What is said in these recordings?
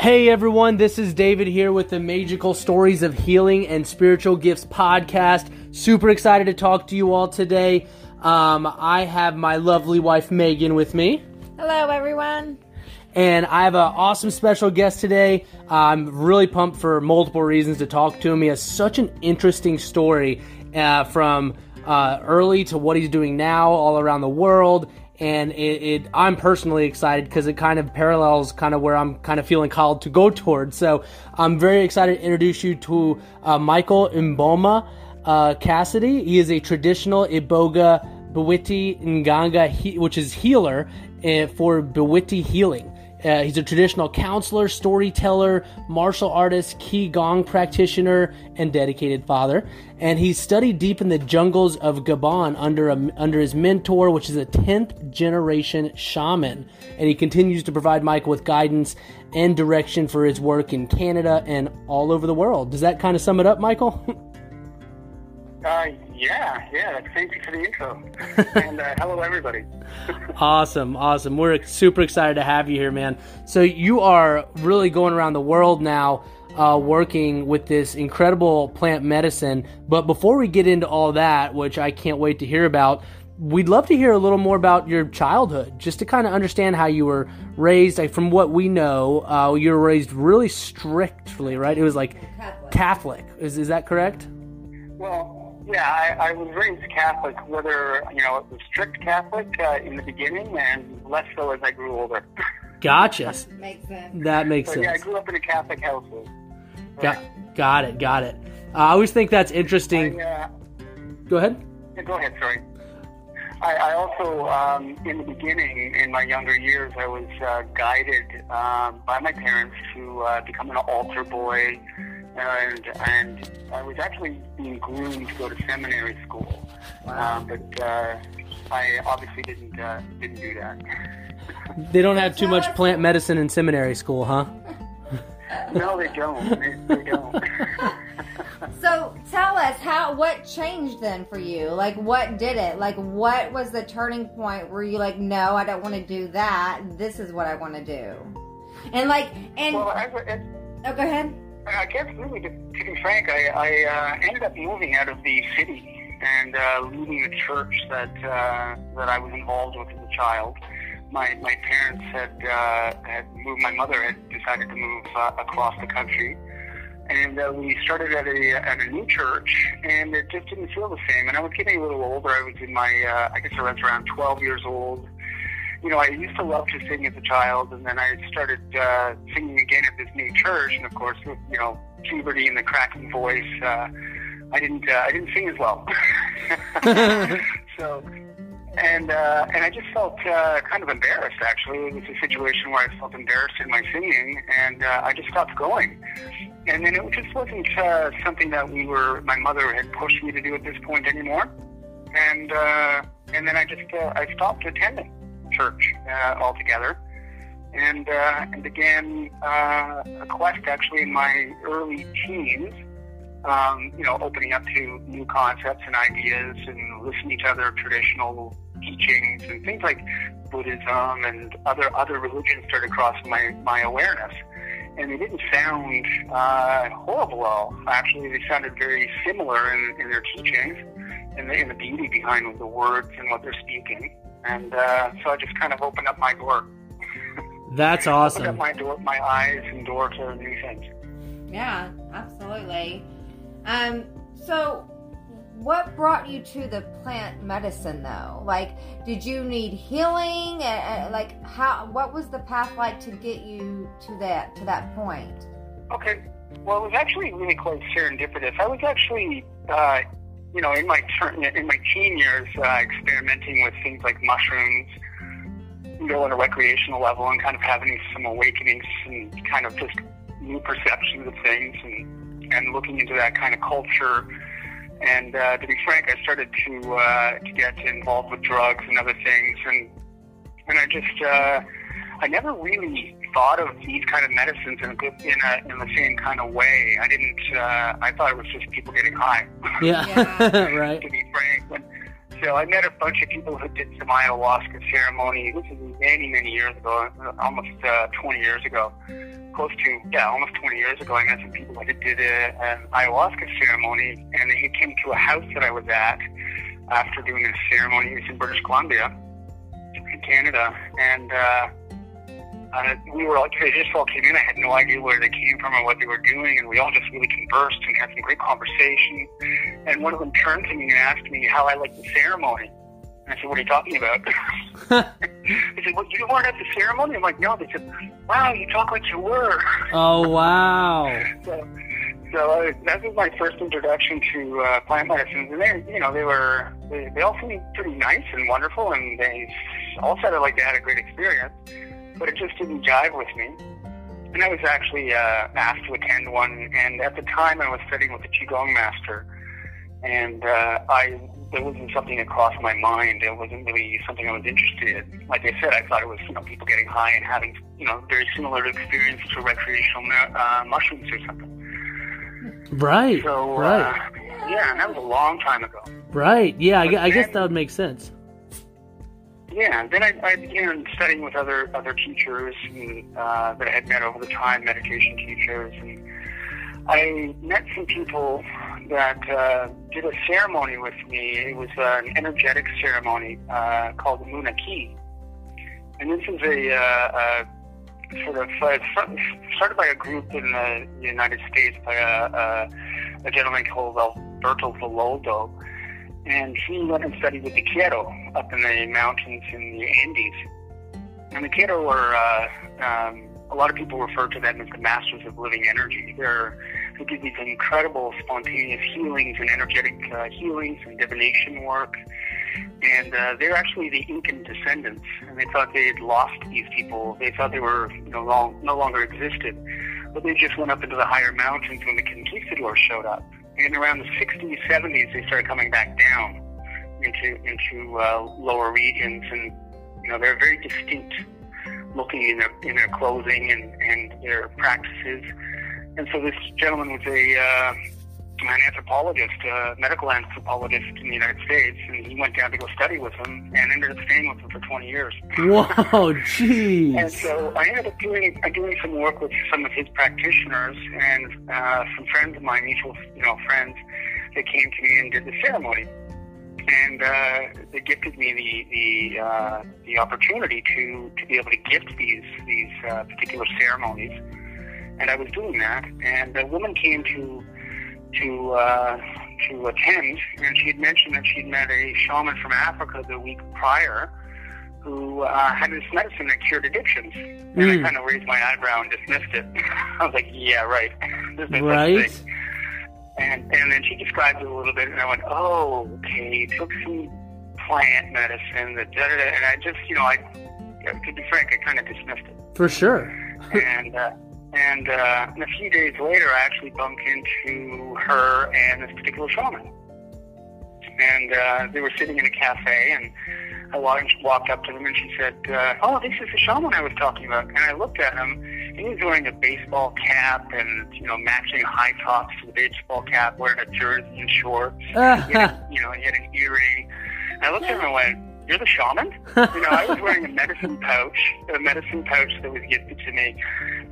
Hey everyone, this is David here with the Magical Stories of Healing and Spiritual Gifts podcast. Super excited to talk to you all today. Um, I have my lovely wife Megan with me. Hello, everyone. And I have an awesome special guest today. I'm really pumped for multiple reasons to talk to him. He has such an interesting story uh, from uh, early to what he's doing now all around the world and it, it I'm personally excited because it kind of parallels kind of where I'm kind of feeling called to go towards. So I'm very excited to introduce you to uh, Michael Mboma uh, Cassidy. He is a traditional Iboga Bwiti Nganga, he, which is healer uh, for Bwiti healing. Uh, he's a traditional counselor, storyteller, martial artist, Qigong practitioner, and dedicated father. And he studied deep in the jungles of Gabon under a, under his mentor, which is a 10th generation shaman. And he continues to provide Michael with guidance and direction for his work in Canada and all over the world. Does that kind of sum it up, Michael? Uh, yeah, yeah. Thank you for the intro. and uh, hello, everybody. awesome, awesome. We're super excited to have you here, man. So you are really going around the world now. Uh, working with this incredible plant medicine. But before we get into all that, which I can't wait to hear about, we'd love to hear a little more about your childhood, just to kind of understand how you were raised. Like, from what we know, uh, you were raised really strictly, right? It was like Catholic. Catholic. Is is that correct? Well, yeah, I, I was raised Catholic, whether, you know, it was strict Catholic uh, in the beginning and less so as I grew older. Gotcha. makes sense. That makes so, sense. Yeah, I grew up in a Catholic household. Got, got it, got it. Uh, I always think that's interesting. I, uh, go ahead. Yeah, go ahead, sorry. I, I also, um, in the beginning, in my younger years, I was uh, guided um, by my parents to uh, become an altar boy and and I was actually being groomed to go to seminary school, wow. um, but uh, I obviously didn't uh, didn't do that. they don't have too much plant medicine in seminary school, huh? no, they don't. They, they don't. so tell us how what changed then for you? Like what did it? Like what was the turning point where you like, no, I don't want to do that. This is what I want to do. And like and well, I, it, oh, go ahead. I guess really, to, be frank, I, I uh, ended up moving out of the city and uh, leaving the church that uh, that I was involved with as a child. My my parents had uh, had moved. My mother had decided to move uh, across the country, and uh, we started at a at a new church, and it just didn't feel the same. And I was getting a little older. I was in my uh, I guess I was around 12 years old you know, I used to love to sing as a child, and then I started uh, singing again at this new church. And of course, with you know puberty and the cracking voice, uh, I didn't uh, I didn't sing as well. so, and uh, and I just felt uh, kind of embarrassed. Actually, it was a situation where I felt embarrassed in my singing, and uh, I just stopped going. And then it just wasn't uh, something that we were. My mother had pushed me to do at this point anymore, and uh, and then I just uh, I stopped attending church uh, altogether, and uh, and began uh, a quest actually in my early teens. Um, you know, opening up to new concepts and ideas, and listening to other traditional teachings and things like Buddhism and other other religions started crossing my my awareness. And they didn't sound uh, horrible at all. Actually, they sounded very similar in, in their teachings and the, and the beauty behind the words and what they're speaking and uh, so I just kind of opened up my door. That's awesome. opened up my door, my eyes, and door to new things. Yeah, absolutely. Um, so what brought you to the plant medicine though like did you need healing uh, like how what was the path like to get you to that to that point okay well it was actually really quite serendipitous i was actually uh, you know, in my turn, in my teen years, uh, experimenting with things like mushrooms, know, on a recreational level, and kind of having some awakenings and kind of just new perceptions of things, and and looking into that kind of culture. And uh, to be frank, I started to uh, to get involved with drugs and other things, and and I just uh, I never really thought of these kind of medicines in a good, in a in the same kind of way. I didn't. Uh, I thought it was just people getting high. Yeah, yeah. right. to be frank, when, so I met a bunch of people who did some ayahuasca ceremony. This is many, many years ago, almost uh, 20 years ago, close to yeah, almost 20 years ago. I met some people who did a, an ayahuasca ceremony, and they came to a house that I was at after doing this ceremony. It was in British Columbia, in Canada, and. Uh, uh, we were like, they just all came in. I had no idea where they came from or what they were doing, and we all just really conversed and had some great conversation. And one of them turned to me and asked me how I liked the ceremony. And I said, "What are you talking about?" they said, "Well, you weren't at the ceremony." I'm like, "No." They said, "Wow, you talk like you were." Oh wow! so, so uh, that was my first introduction to uh, plant medicines, and they, you know, they were they, they all seemed pretty nice and wonderful, and they all sounded like they had a great experience but it just didn't jive with me. And I was actually uh, asked to attend one, and at the time I was studying with a Qigong master, and uh, I there wasn't something that crossed my mind. It wasn't really something I was interested in. Like I said, I thought it was you know people getting high and having you know very similar experience to recreational uh, mushrooms or something. Right. So right. Uh, yeah, and that was a long time ago. Right. Yeah, I, I guess that would make sense yeah, then I, I began studying with other other teachers and, uh, that I had met over the time, meditation teachers, and I met some people that uh, did a ceremony with me. It was uh, an energetic ceremony uh, called Munay-Ki, and this is a, uh, a sort of uh, started by a group in the United States by a, a, a gentleman called Alberto Villoldo and he went and studied with the Q'ero up in the mountains in the Andes. And the Q'ero are, uh, um, a lot of people refer to them as the masters of living energy. They're, they do these incredible spontaneous healings and energetic uh, healings and divination work. And uh, they're actually the Incan descendants, and they thought they had lost these people. They thought they were you know, long, no longer existed. But they just went up into the higher mountains when the conquistadors showed up in around the 60s, 70s, they started coming back down into into uh, lower regions, and you know they're very distinct looking in their in their clothing and and their practices. And so this gentleman was a uh, an anthropologist, a medical anthropologist in the United States, and he went down to go study with him and ended up staying with him for 20 years. Wow, jeez. and so I ended up doing uh, doing some work with some of his practitioners and uh, some friends of mine, mutual you know friends, that came to me and did the ceremony. And uh, they gifted me the the uh, the opportunity to to be able to gift these these uh, particular ceremonies, and I was doing that. And a woman came to to uh, to attend, and she had mentioned that she'd met a shaman from Africa the week prior who uh, had this medicine that cured addictions. And mm. I kind of raised my eyebrow and dismissed it. I was like, yeah, right. There's no right. such thing. And, and then she described it a little bit, and I went, oh, okay, took some plant medicine, that da, da, da, and I just, you know, I, to be frank, I kind of dismissed it. For sure. and uh, and, uh, and a few days later, I actually bumped into her and this particular shaman. And uh, they were sitting in a cafe, and I walked, up to them, and she said, uh, "Oh, this is the shaman I was talking about." And I looked at him, and he was wearing a baseball cap and you know matching high tops to the baseball cap, wearing a jersey and shorts. he had, you know, he had an earring. And I looked at him and went, "You're the shaman?" you know, I was wearing a medicine pouch, a medicine pouch that was gifted to me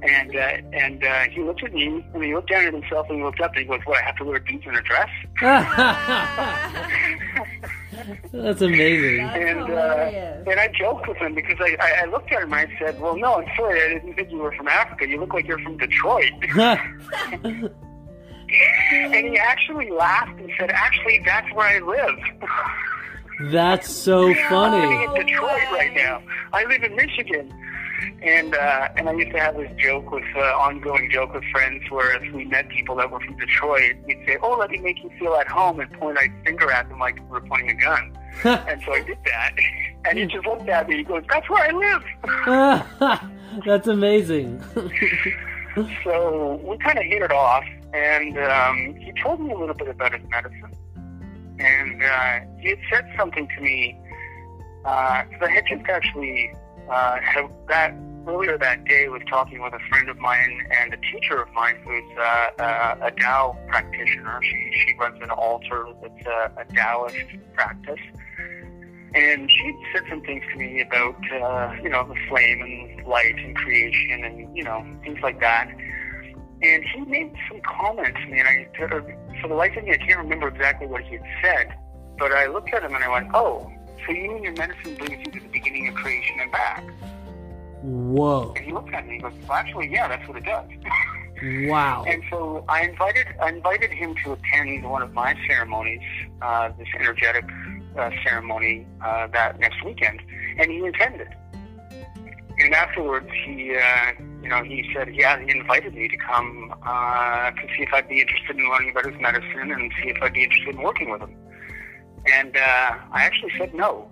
and uh, and uh, he looked at me and he looked down at himself and he looked up and he goes, "What? I have to wear jeans and a dress?" That's amazing. and uh, and I joked with him because I, I, I looked at him and I said, "Well, no, I'm sorry, I didn't think you were from Africa. You look like you're from Detroit." and he actually laughed and said, "Actually, that's where I live." That's so funny. I'm living in Detroit right now. I live in Michigan. And uh, and I used to have this joke with uh, ongoing joke with friends where if we met people that were from Detroit, we'd say, "Oh, let me make you feel at home," and point our finger at them like we were pointing a gun. and so I did that, and he just looked at me. He goes, "That's where I live." That's amazing. so we kind of hit it off, and um, he told me a little bit about his medicine, and uh, he had said something to me because uh, I had just actually uh, had that earlier that day was talking with a friend of mine and a teacher of mine who's uh, uh, a Tao practitioner. She she runs an altar that's a, a Taoist practice, And she said some things to me about, uh, you know, the flame and light and creation and, you know, things like that. And he made some comments to me, and I, for the life of me, I can't remember exactly what he had said. But I looked at him and I went, oh, so you mean your medicine brings you to the beginning of creation and back? Whoa. And he looked at me and he goes, well, actually, yeah, that's what it does. Wow. And so I invited I invited him to attend one of my ceremonies, uh, this energetic uh, ceremony uh, that next weekend, and he attended. And afterwards, he uh, you know he said yeah he invited me to come uh, to see if I'd be interested in learning about his medicine and see if I'd be interested in working with him. And uh, I actually said no.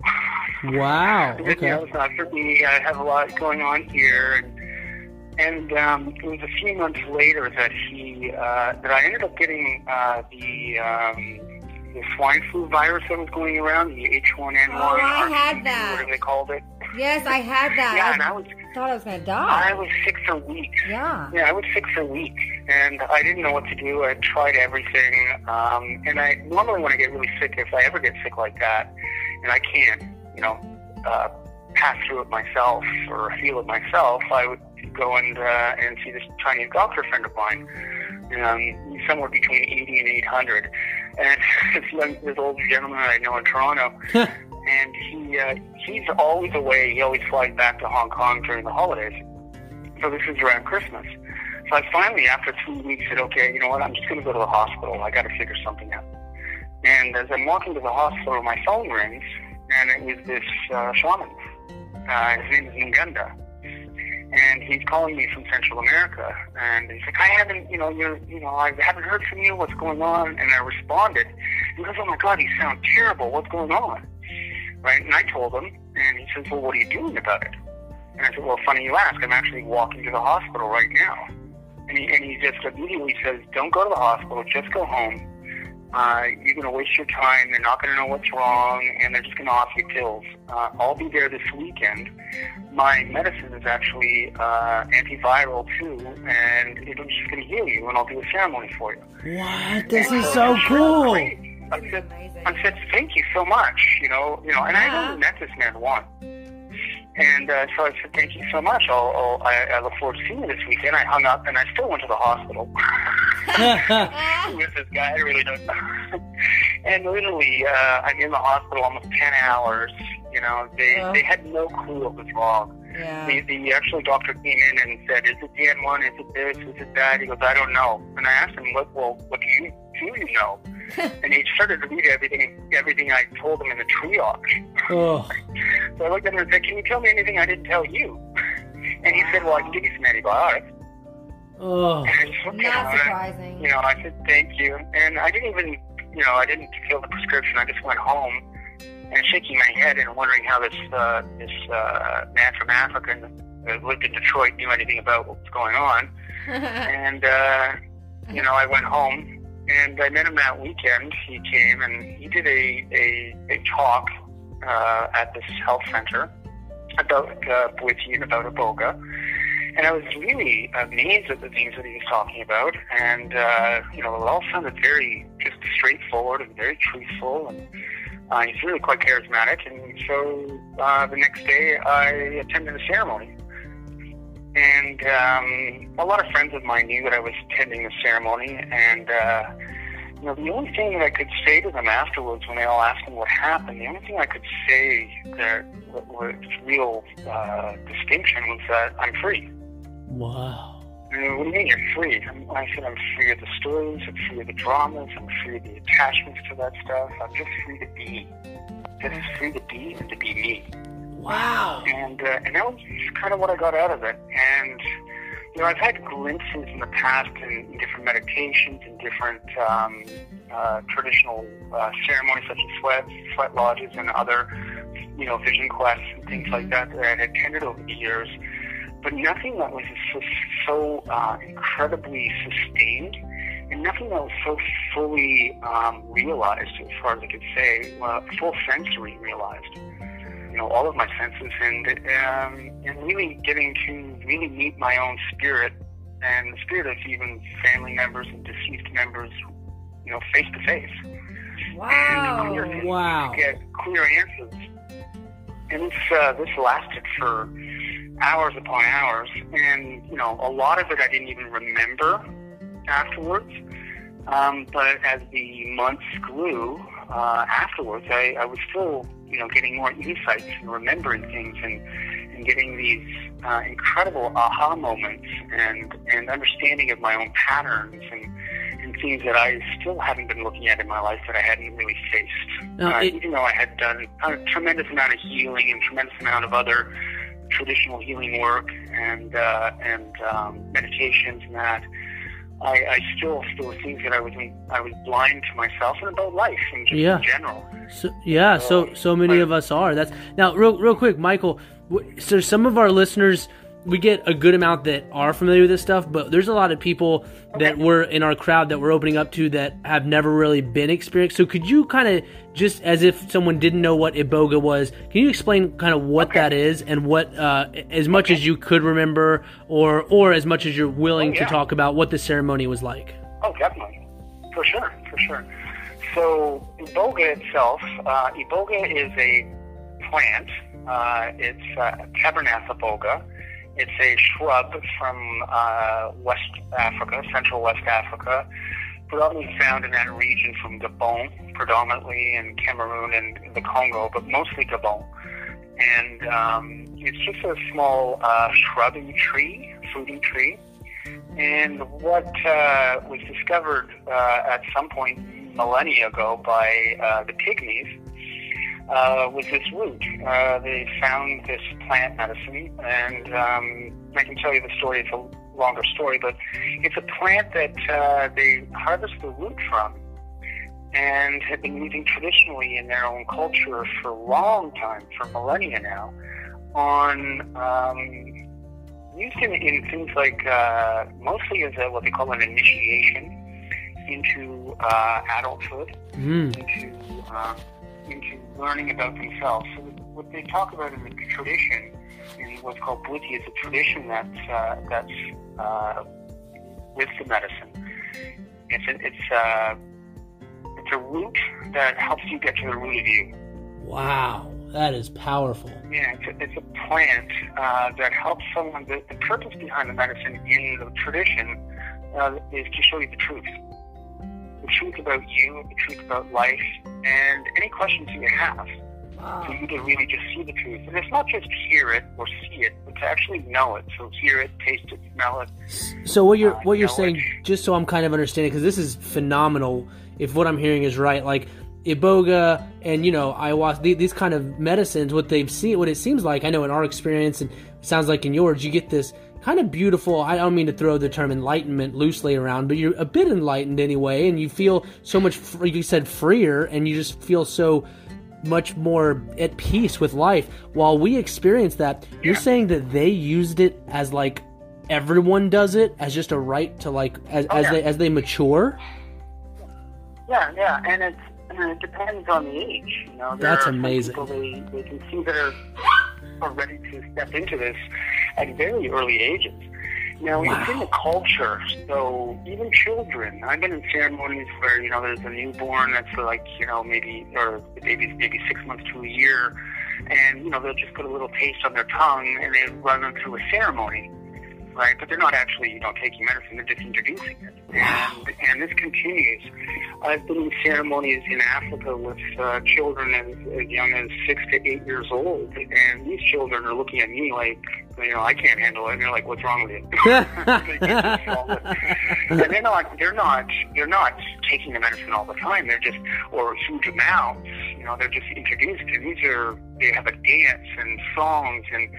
Wow. You Okay. know, so for me, I have a lot going on here, and and um, it was a few months later that he uh, that I ended up getting uh, the um, the swine flu virus that was going around, the H1N1. Oh, I had RSV, that. Whatever they called it. Yes, I had that. Yeah, and I was thought I was going to I was sick for weeks. Yeah. Yeah, I was sick for weeks, and I didn't know what to do. I tried everything, um, and I normally when I get really sick, if I ever get sick like that, and I can't, you know, uh, pass through it myself or feel it myself, I would go and uh, and see this Chinese doctor friend of mine, um, somewhere between eighty and eight hundred, and this young, this older gentleman I know in Toronto and he uh, he's always away. He always flies back to Hong Kong during the holidays. So this is around Christmas. So I finally, after three weeks, said, "Okay, you know what? I'm just going to go to the hospital. I got to figure something out." And as I'm walking to the hospital, my phone rings, and it was this uh, shaman. Uh, his name is Moughenda. And he's calling me from Central America, and he's like, "I haven't, you know, you're, you know, I haven't heard from you. What's going on?" And I responded, and he goes, "Oh my God, you sound terrible. What's going on?" Right? And I told him, and he says, "Well, what are you doing about it?" And I said, "Well, funny you ask. I'm actually walking to the hospital right now." And he, and he just immediately says, "Don't go to the hospital. Just go home. Uh, you're going to waste your time. They're not going to know what's wrong, and they're just going to offer you pills. Uh, I'll be there this weekend. My medicine is actually uh, antiviral too, and it's just going to heal you, and I'll do a ceremony for you." What? This is And so cool. "Great." I said, Amazing. I said, thank you so much, you know, you know, and I only met this man once. And uh, so I said, thank you so much. I'll, I'll, I, I look forward to seeing you this weekend. I hung up and I still went to the hospital. Is this guy? I really don't and literally, uh, I'm in the hospital almost 10 hours. You know, they, Yeah. they had no clue what was wrong. yeah. The, the actual doctor came in and said, "Is it the N1? Is it this? Is it that?" He goes, "I don't know." And I asked him, "What? Well, what do you do? You know?" and he started to read everything, everything I told him in the triage. oh, So I looked at him and said, "Can you tell me anything I didn't tell you?" And he said, "Well, I can give you some antibiotics." oh, And I just looked at him Not and I, surprising. you know, I said, "Thank you." And I didn't even, you know, I didn't fill the prescription. I just went home and shaking my head and wondering how this uh, this uh, man from Africa that lived in Detroit knew anything about what was going on. And uh, you know, I went home and I met him that weekend. He came and he did a a, a talk uh, at this health center about uh, Bwiti and about Iboga. And I was really amazed at the things that he was talking about. And, uh, you know, it all sounded very just straightforward and very truthful. And uh, he's really quite charismatic. And so uh, the next day I attended the ceremony. And um, a lot of friends of mine knew that I was attending the ceremony. And, uh, you know, the only thing that I could say to them afterwards when they all asked me what happened, the only thing I could say that was real uh, distinction was that I'm free. wow. And what do you mean you're free? I'm, I said I'm free of the stories, I'm free of the dramas, I'm free of the attachments to that stuff. I'm just free to be. Just free to be and to be me. Wow. And uh, and that was kind of what I got out of it. And you know, I've had glimpses in the past in, different meditations and different um, uh, traditional uh, ceremonies such as sweat sweat lodges and other you know vision quests and things like that that I had attended over the years. But nothing that was so, so uh, incredibly sustained, and nothing that was so fully um, realized, as far as I could say, uh, full sensory realized you know all of my senses and um, and really getting to really meet my own spirit and the spirit of even family members and deceased members, you know, face to face. wow. And clear, Wow. get clear answers and this uh, this lasted for hours upon hours, and you know, a lot of it I didn't even remember afterwards. Um, but as the months grew uh, afterwards, I, I was still, you know, getting more insights and remembering things and, and getting these uh, incredible aha moments and, and understanding of my own patterns and, and things that I still haven't been looking at in my life that I hadn't really faced. Now, uh, it- even though I had done a tremendous amount of healing and tremendous amount of other traditional healing work and uh, and um, meditations and that. I, I still still think that I was I was blind to myself and about life and just Yeah. in general. So, yeah, so so many of us are. That's now real real quick, Michael. w- So some of our listeners, we get a good amount that are familiar with this stuff, but there's a lot of people that were in our crowd that we're opening up to that have never really been experienced. So could you kind of just as if someone didn't know what iboga was, can you explain kind of what Okay. that is and what uh, as much as you could remember, or or as much as you're willing Oh, to talk about what the ceremony was like? Oh, definitely, for sure, for sure. So iboga itself, uh, iboga is a plant. Uh, it's uh, Tabernanthe iboga. It's a shrub from uh, West Africa, Central West Africa, predominantly found in that region from Gabon, predominantly in Cameroon and the Congo, but mostly Gabon. And um, it's just a small uh, shrubby tree, fruiting tree. And what uh, was discovered uh, at some point millennia ago by uh, the Pygmies uh, was this root. Uh, they found this plant medicine, and um, I can tell you the story. It's a longer story, but it's a plant that uh, they harvest the root from and have been using traditionally in their own culture for a long time, for millennia now, on um, used in, in things like uh, mostly as a, what they call an initiation into uh, adulthood, Mm. into uh, into learning about themselves. So what they talk about in the tradition, in what's called Bwiti, is a tradition that's uh, that's uh, with the medicine. It's a, it's uh, it's a root that helps you get to the root of you. Wow, that is powerful. Yeah, it's a, it's a plant uh, that helps someone. The, the purpose behind the medicine in the tradition uh, is to show you the truth. The truth about you, the truth about life, and any questions you have. For you to really just see the truth. And it's not just hear it or see it, but to actually know it. So hear it, taste it, smell it. So what you're Uh, what you're saying, it's- just so I'm kind of understanding, because this is phenomenal. If what I'm hearing is right, like iboga and you know ayahuasca, the- these kind of medicines, what they've seen, what it seems like, I know in our experience, and it sounds like in yours, you get this kind of beautiful. I don't mean to throw the term enlightenment loosely around, but you're a bit enlightened anyway, and you feel so much. You said freer, and you just feel so much more at peace with life. While we experience that, you're saying that they used it as like everyone does it as just a right to like as, Oh, as yeah. they as they mature. Yeah, yeah, and it's and it depends on the age. You know, there That's amazing. People they, they can see that are, are ready to step into this at very early ages. Now, it's in the culture, so even children. I've been in ceremonies where you know there's a newborn that's like you know maybe or the baby's maybe six months to a year, and you know they'll just put a little taste on their tongue and they run them through a ceremony right? But they're not actually, you know, taking medicine; they're just introducing it. And and this continues. I've been in ceremonies in Africa with uh, children as, as young as six to eight years old, and these children are looking at me like, you know, I can't handle it. And they're like, "What's wrong with you?" They get this all the- and they're not, they're not, they're not taking the medicine all the time. They're just, or huge amounts. You know, they're just introduced. And these are, they have a dance and songs and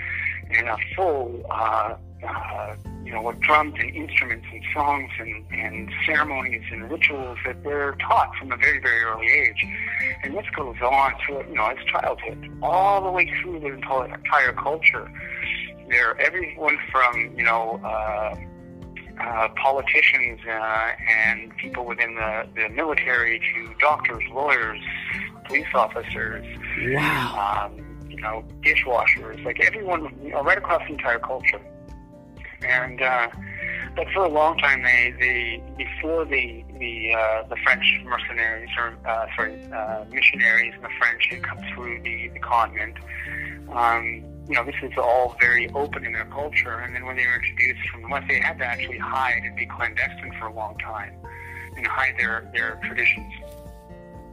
and a full, uh, uh, you know, with drums and instruments and songs and, and ceremonies and rituals that they're taught from a very, very early age. And this goes on through, you know, as childhood, all the way through the entire, entire culture. There, everyone from, you know, uh, uh, politicians uh, and people within the, the military to doctors, lawyers, police officers, wow. um, you know, dishwashers, like everyone, you know, right across the entire culture. And uh, but for a long time, they, they before the the uh, the French mercenaries or uh, sorry uh, missionaries and the French had come through the the continent. Um, you know, this is all very open in their culture. And then when they were introduced from the West, they had to actually hide and be clandestine for a long time and hide their their traditions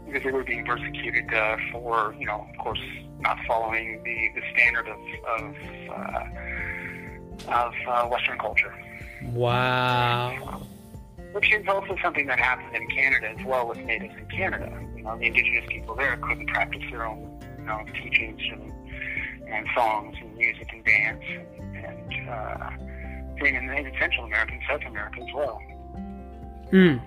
because they were being persecuted uh, for, you know, of course, not following the the standard of of, uh, of uh, Western culture. Wow. Which is also something that happened in Canada as well with natives in Canada. You know, the indigenous people there couldn't practice their own, you know, teachings and, and songs and music and dance and, and uh, in Central America and South America as well. Hmm.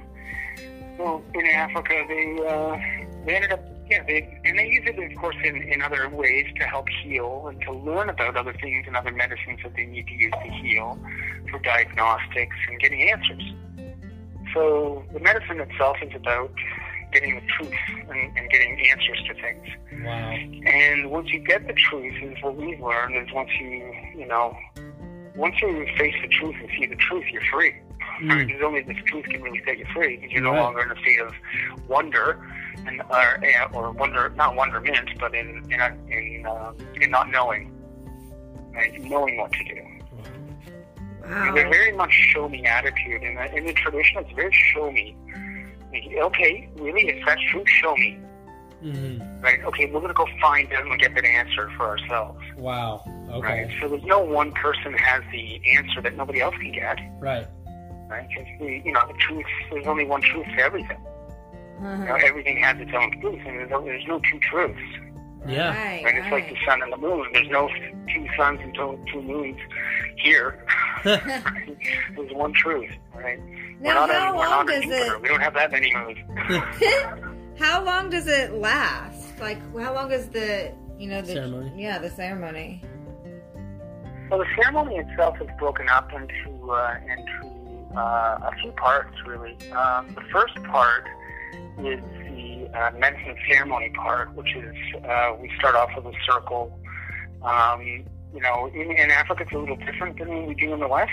Well, in Africa, they uh, they ended up yeah they and they use it of course in, in other ways to help heal and to learn about other things and other medicines that they need to use to heal for diagnostics and getting answers. So the medicine itself is about getting the truth and, and getting answers to things. Wow. And once you get the truth, is what we've learned is once you you know once you face the truth and see the truth, you're free. Mm. I mean, there's only this truth can really set you free because you're no Right. longer in a state of wonder and or, or wonder not wonderment, but in in a, in, um, in not knowing, right? knowing what to do. Wow. They're very much show me attitude in the in the tradition. It's very show me. Okay, really, if that's true, show me. Mhm. Right? Okay, we're gonna go find them and get that answer for ourselves. Wow. Right? Okay. So there's no one person has the answer that nobody else can get. Right. Right? Because you know the truth. There's only one truth to everything. You know, Uh-huh. everything has its own truth, and there's no, there's no two truths. Yeah. Right, Right? It's like the sun and the moon. There's no two suns and two, two moons here. right? There's one truth. Right? Now, we're not how on, we're long not does it? We don't have that many moons. How long does it last? Like, how long is the you know the Ceremony. Yeah, the ceremony. Well, the ceremony itself is broken up into uh, into uh, a few parts, really. Um, the first part is the uh, medicine ceremony part, which is uh, we start off with a circle. Um, you know, in, in Africa, it's a little different than we do in the West.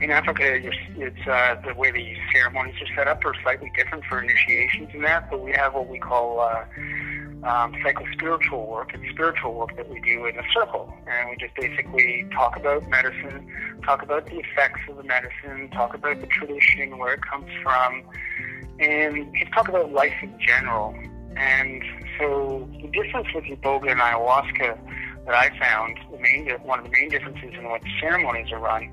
In Africa, it's uh, the way the ceremonies are set up are slightly different for initiations and that, but we have what we call uh, um, psycho-spiritual work. It's spiritual work that we do in a circle, and we just basically talk about medicine, talk about the effects of the medicine, talk about the tradition, where it comes from, and just talk about life in general. And so the difference with Iboga and ayahuasca that I found, the main one of the main differences in what ceremonies are run,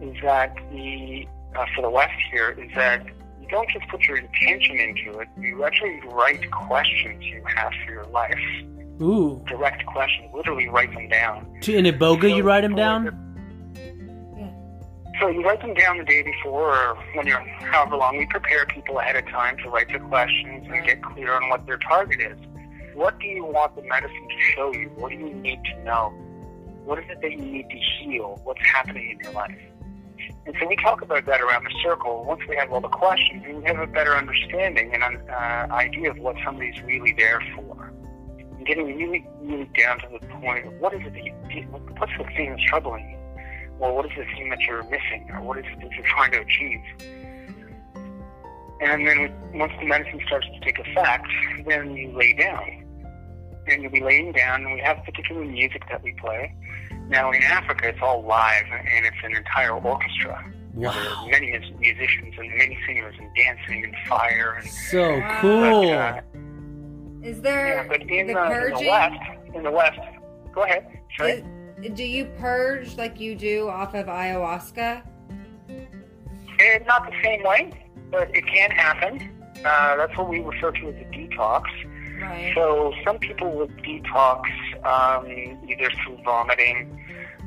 is that the uh, for the West here is that don't just put your intention into it. You actually write questions you have for your life. Ooh. Direct questions. Literally write them down. To- In Iboga, you write them down? So you write them down the day before, or when you're however long. We prepare people ahead of time to write their questions and get clear on what their target is. What do you want the medicine to show you? What do you need to know? What is it that you need to heal? What's happening in your life? And so we talk about that around the circle. Once we have all the questions, we have a better understanding and an uh, idea of what somebody's really there for. And getting really, really down to the point of what is it that you, what's the thing that's troubling you? Well, what is the thing that you're missing, or what is it that you're trying to achieve? And then once the medicine starts to take effect, then you lay down. And you'll be laying down, and we have particular music that we play. Now, in Africa, it's all live, and it's an entire orchestra. There Wow. are many musicians and many singers and dancing and fire. And, So Wow. cool. but, uh, Is there yeah, but in, the uh, in the purging? West, in the West, go ahead. Is- do you purge like you do off of ayahuasca? Eh, not the same way, but it can happen. Uh, that's what we refer to as a detox. Right. So some people will detox um, either through vomiting,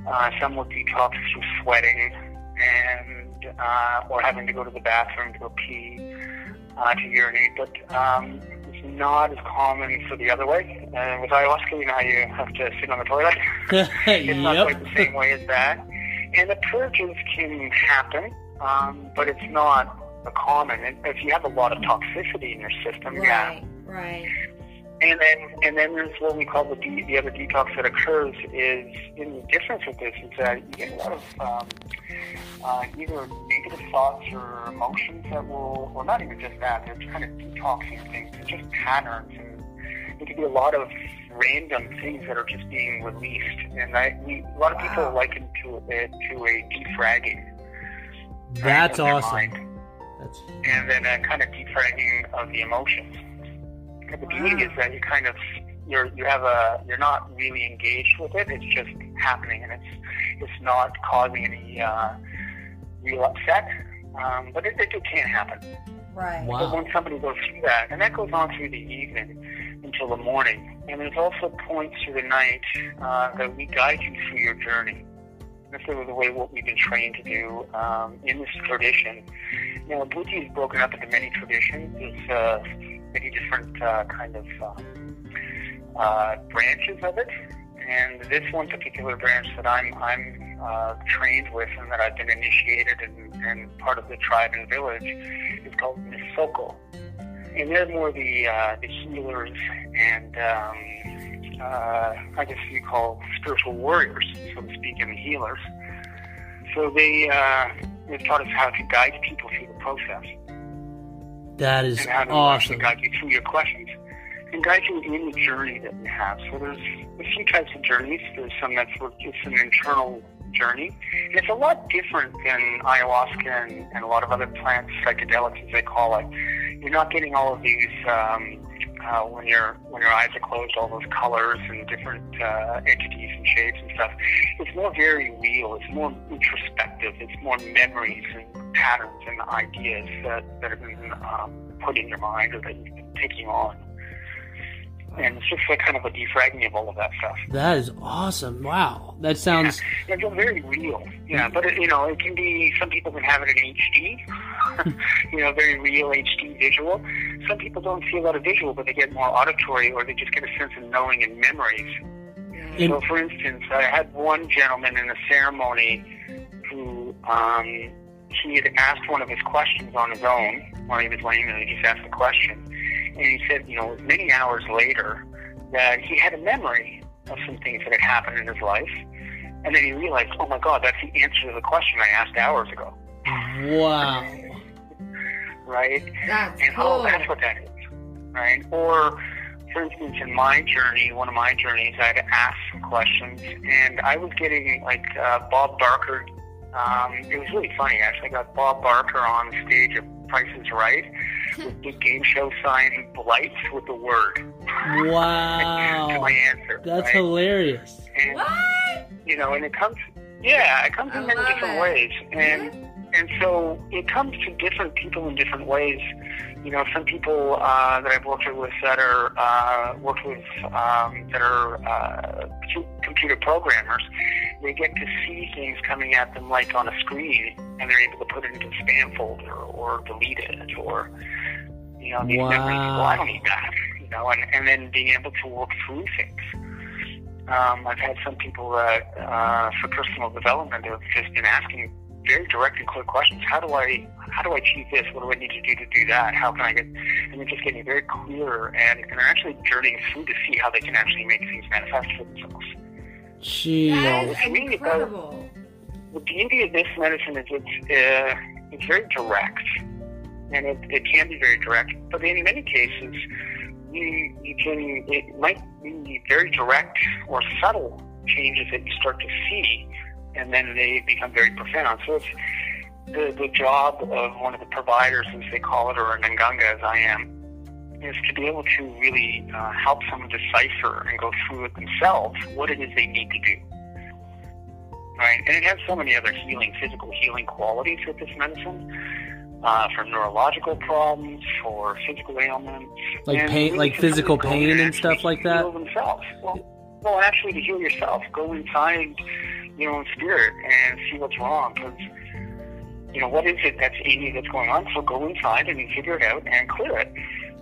uh, some will detox through sweating, and uh, or having to go to the bathroom to go pee, uh, to urinate. But um, it's not as common for the other way. Uh, with ayahuasca, you know how you have to sit on the toilet. It's not quite the yep. same way as that. And the purges can happen, um, but it's not a common. And if you have a lot of toxicity in your system, yeah, Right. And then, and then there's what we call the de- the other detox that occurs is in the difference with this is that you get a lot of um, uh, either negative thoughts or emotions that will, or not even just that, they're kind of detoxing things. They're just patterns, and it could be a lot of random things that are just being released. And I, we, a lot of people Wow. liken to it to a defragging. That's awesome. mind That's and then a kind of defragging of the emotions. And the beauty is that you kind of you're you have a you're not really engaged with it. It's just happening, and it's it's not causing any uh, real upset. Um, but it, it, it can happen. Right. Wow. But when somebody goes through that, and that goes on through the evening until the morning, and there's also points through the night uh, that we guide you through your journey. This is the way what we've been trained to do um, in this tradition. You know, Bwiti is broken up into many traditions. There's uh, many different uh, kind of um, uh, branches of it, and this one particular branch that I'm I'm uh, trained with and that I've been initiated and, and part of the tribe and village is called Missoko. And they're more the uh, the healers and um, uh, I guess you call spiritual warriors, so to speak, and the healers. So they uh, they've taught us how to guide people through the process that is and how to awesome. guide you through your questions and guide you in the journey that you have. So there's a few types of journeys. There's some that's it's an internal journey, and it's a lot different than ayahuasca and, and a lot of other plants, psychedelics as they call it. You're not getting all of these um, uh, when your when your eyes are closed, all those colors and different uh, entities and shapes and stuff. It's more very real. It's more introspective. It's more memories and patterns and ideas that, that have been um, put in your mind or that you've been taking on. And it's just like kind of a defragging of all of that stuff. That is awesome. Wow. That sounds Yeah, it's very real. Yeah, but it, you know, it can be. Some people can have it in HD. you know, very real HD visual. Some people don't see a lot of visual, but they get more auditory, or they just get a sense of knowing and memories. So, for instance, I had one gentleman in a ceremony who um, he had asked one of his questions on his own while he was laying there. He just asked the question, and he said, you know, many hours later, that he had a memory of some things that had happened in his life, and then he realized, oh my God, that's the answer to the question I asked hours ago, wow. right? That's And cool. oh, that's what that is, right? Or, for instance, in my journey, one of my journeys, I had to ask some questions, and I was getting like uh, Bob Barker. Um, it was really funny, actually. I got Bob Barker on stage at Price is Right with big game show sign lights with the word to Wow. my answer. That's right? hilarious. And, What? you know, and it comes, yeah, it comes I in many different it. ways, and and so it comes to different people in different ways. You know, some people uh, that I've worked with that are uh, worked with um, that are uh, computer programmers, they get to see things coming at them like on a screen, and they're able to put it into a spam folder or delete it, or you know, these memories. Wow. Well, I don't need that. You know, and and then being able to work through things. Um, I've had some people that, uh, for personal development, have just been asking very direct and clear questions. How do I, how do I achieve this? What do I need to do to do that? How can I get? And they're just getting very clear, and, and they're actually journeying through to see how they can actually make things manifest for themselves. Gee. That it's is about- incredible. The beauty of this medicine is it's, uh, it's very direct, and it, it can be very direct. But in many cases, you you can it might be very direct or subtle changes that you start to see, and then they become very profound. So it's the the job of one of the providers, as they call it, or an nganga, as I am, is to be able to really uh, help someone decipher and go through it themselves what it is they need to do. Right, and it has so many other healing, physical healing qualities with this medicine, uh, for neurological problems, for physical ailments, Like pain- like physical somebody to go pain and stuff like that? Heal themselves. Well, well, actually, to heal yourself, go inside your own spirit and see what's wrong. Because you know what is it that's in you that's going on? So go inside and figure it out and clear it.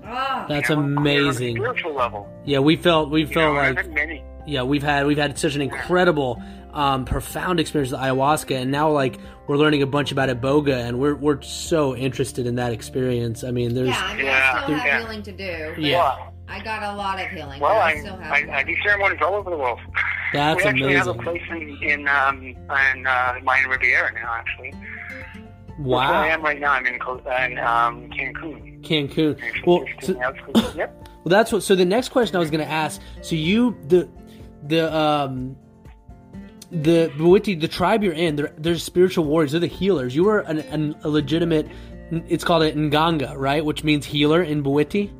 Oh, That's you know, clear on a amazing. spiritual level. Yeah, we felt we You felt know, like many. yeah we've had we've had such an incredible um, profound experience with ayahuasca and now like we're learning a bunch about iboga and we're we're so interested in that experience i mean there's yeah, I mean, Yeah, I still have yeah. healing to do. Yeah. I got a lot of healing. Well, but I, I, still have. I, I do ceremonies all over the world. That's we actually have a place in in, um, in uh, Mayan Riviera now, actually. Where I am right now. I'm in, in um, Cancun. Cancun. Actually, Well, so, in the outskirts. yep. well, that's what. So the next question I was going to ask. So you the the um the Bwiti, the tribe you're in, they're, they're spiritual warriors. They're the healers. You were an, an, a legitimate. It's called an Nganga, right? Which means healer in Bwiti.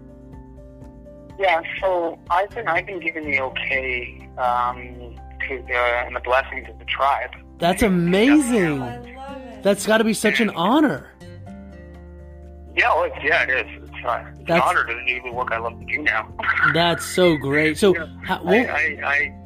Yeah, so I've been I've been given the okay um, to uh, and the blessings of the tribe. That's amazing. I love it. That's got to be such an honor. Yeah, well, it's, yeah, it is. It's, uh, it's an That's- honor to do the work I love to do now. That's so great. So, Yeah. how, I, I, I,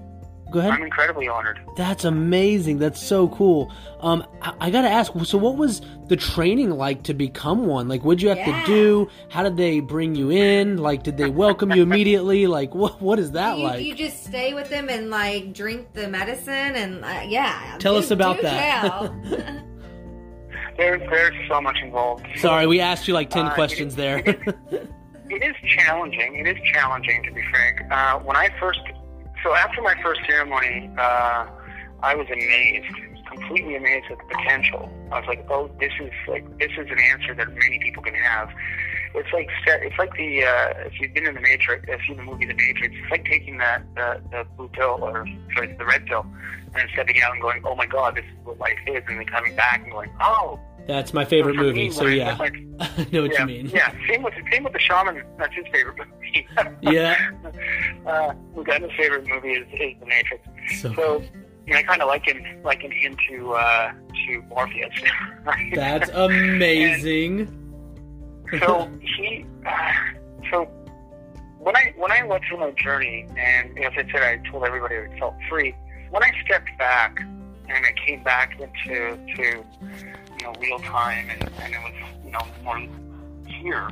go ahead. I'm incredibly honored. That's amazing. That's so cool. Um, I, I gotta ask. So, what was the training like to become one? Like, what'd you have Yeah. to do? How did they bring you in? Like, did they welcome you immediately? Like, what what is that you, like? you just stay with them and like drink the medicine and uh, yeah. Tell do- us about that. tell. There's there's so much involved. Sorry, we asked you like ten Uh, questions it- there. it It is challenging. It is challenging to be frank. Uh, when I first, so after my first ceremony, uh, I was amazed, completely amazed at the potential. I was like, oh, this is like this is an answer that many people can have. It's like it's like the uh, if you've been in the Matrix, if you've seen the movie The Matrix, it's like taking that the, the blue pill or sorry, the red pill, and stepping out and going, oh my god, this is what life is, and then coming back and going, oh, That's my favorite movie. me, So yeah, like, I know what yeah, you mean. Yeah, same with same with the shaman. That's his favorite movie. Yeah. Uh, Moughenda's favorite movie is, is The Matrix. So So, you know, I kind of liken liken him to uh, to Morpheus. that's amazing. so he, uh, so when I when I went through my journey, and as I said, I told everybody I felt free. When I stepped back and I came back into to you know real time, and, and it was you know more here.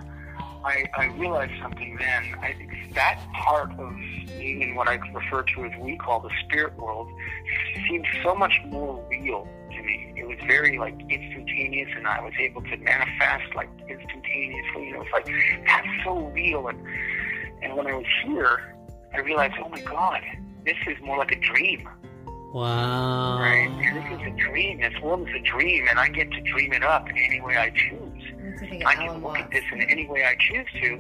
I, I realized something then. I think that part of being in what I refer to as we call the spirit world seemed so much more real to me. It was very like instantaneous, and I was able to manifest like instantaneously. And it was like that's so real. And and when I was here, I realized, oh my God, this is more like a dream, Wow. right? And this is a dream. This world is a dream, and I get to dream it up in any way I choose. I think I Alan can look at this in any way I choose to.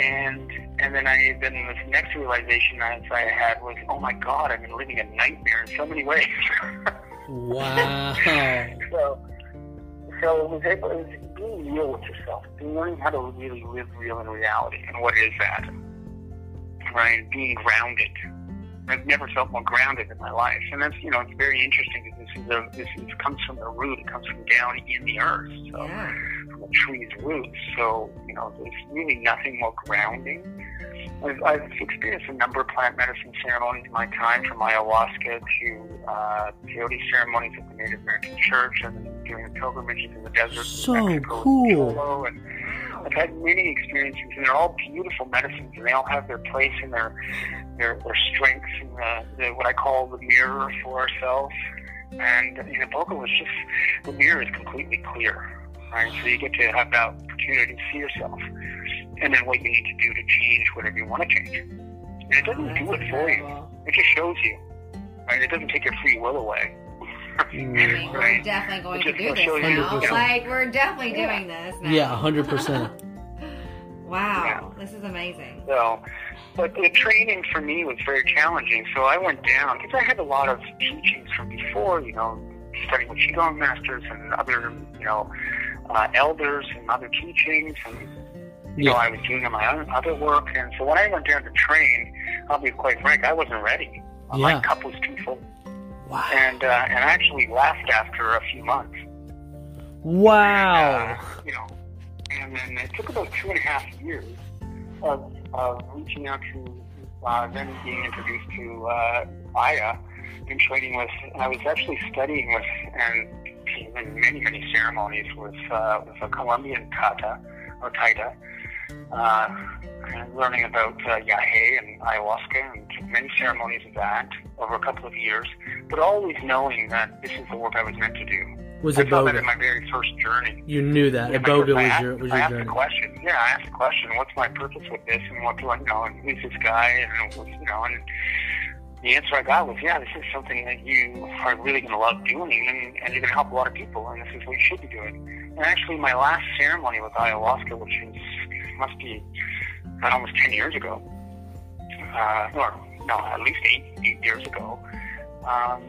And and then I then this next realization I, I had was, oh my God, I've been living a nightmare in so many ways. Wow. so so it was able it was being real with yourself, being learning how to really live real in reality. And what is that? Right? Being grounded. I've never felt more grounded in my life, and that's you know it's very interesting because this is a this is, comes from the root. It comes from down in the earth. So Yeah. from a tree's roots. So, you know, there's really nothing more grounding. I've, I've experienced a number of plant medicine ceremonies in my time, from ayahuasca to uh, peyote ceremonies at the Native American Church, and doing pilgrimages in the desert. So in Mexico cool. And Cholo, and I've had many experiences, and they're all beautiful medicines, and they all have their place and their their, their strengths and the, the, what I call the mirror for ourselves. And in Iboga was just the mirror is completely clear right? So you get to have that opportunity to see yourself, and then what you need to do to change whatever you want to change. And it doesn't do it for you; it just shows you, right? It doesn't take your free will away. I mean, we're definitely going to do this now. you know. Like, we're definitely doing this now. Yeah, hundred percent. Wow, this is amazing. So, but the training for me was very challenging. So I went down because I had a lot of teachings from before, you know, studying with qigong masters and other, you know, uh, elders and other teachings and you know, I was doing my own other work, and so when I went down to train, I'll be quite frank, I wasn't ready. My Yeah. cup was too full, Wow. and uh, and I actually left after a few months. Wow. Uh, you know, and then it took about two and a half years of, of reaching out to, uh, then being introduced to uh, Aya and training with. And I was actually studying with and in many many ceremonies with uh, with a Colombian kata or taita. Uh, and learning about uh, yahe and ayahuasca and many ceremonies of that over a couple of years, but always knowing that this is the work I was meant to do Was I saw that in my very first journey. You knew that. Yeah, my Iboga first- I was asked- your was I asked journey. the question. Yeah, I asked the question. What's my purpose with this, and what do I know? And who's this guy? And it was, you know, and the answer I got was, yeah, this is something that you are really going to love doing, and, and you're going to help a lot of people, and this is what you should be doing. And actually, my last ceremony with ayahuasca, which is must be almost ten years ago, uh, or no, at least eight eight years ago. Um,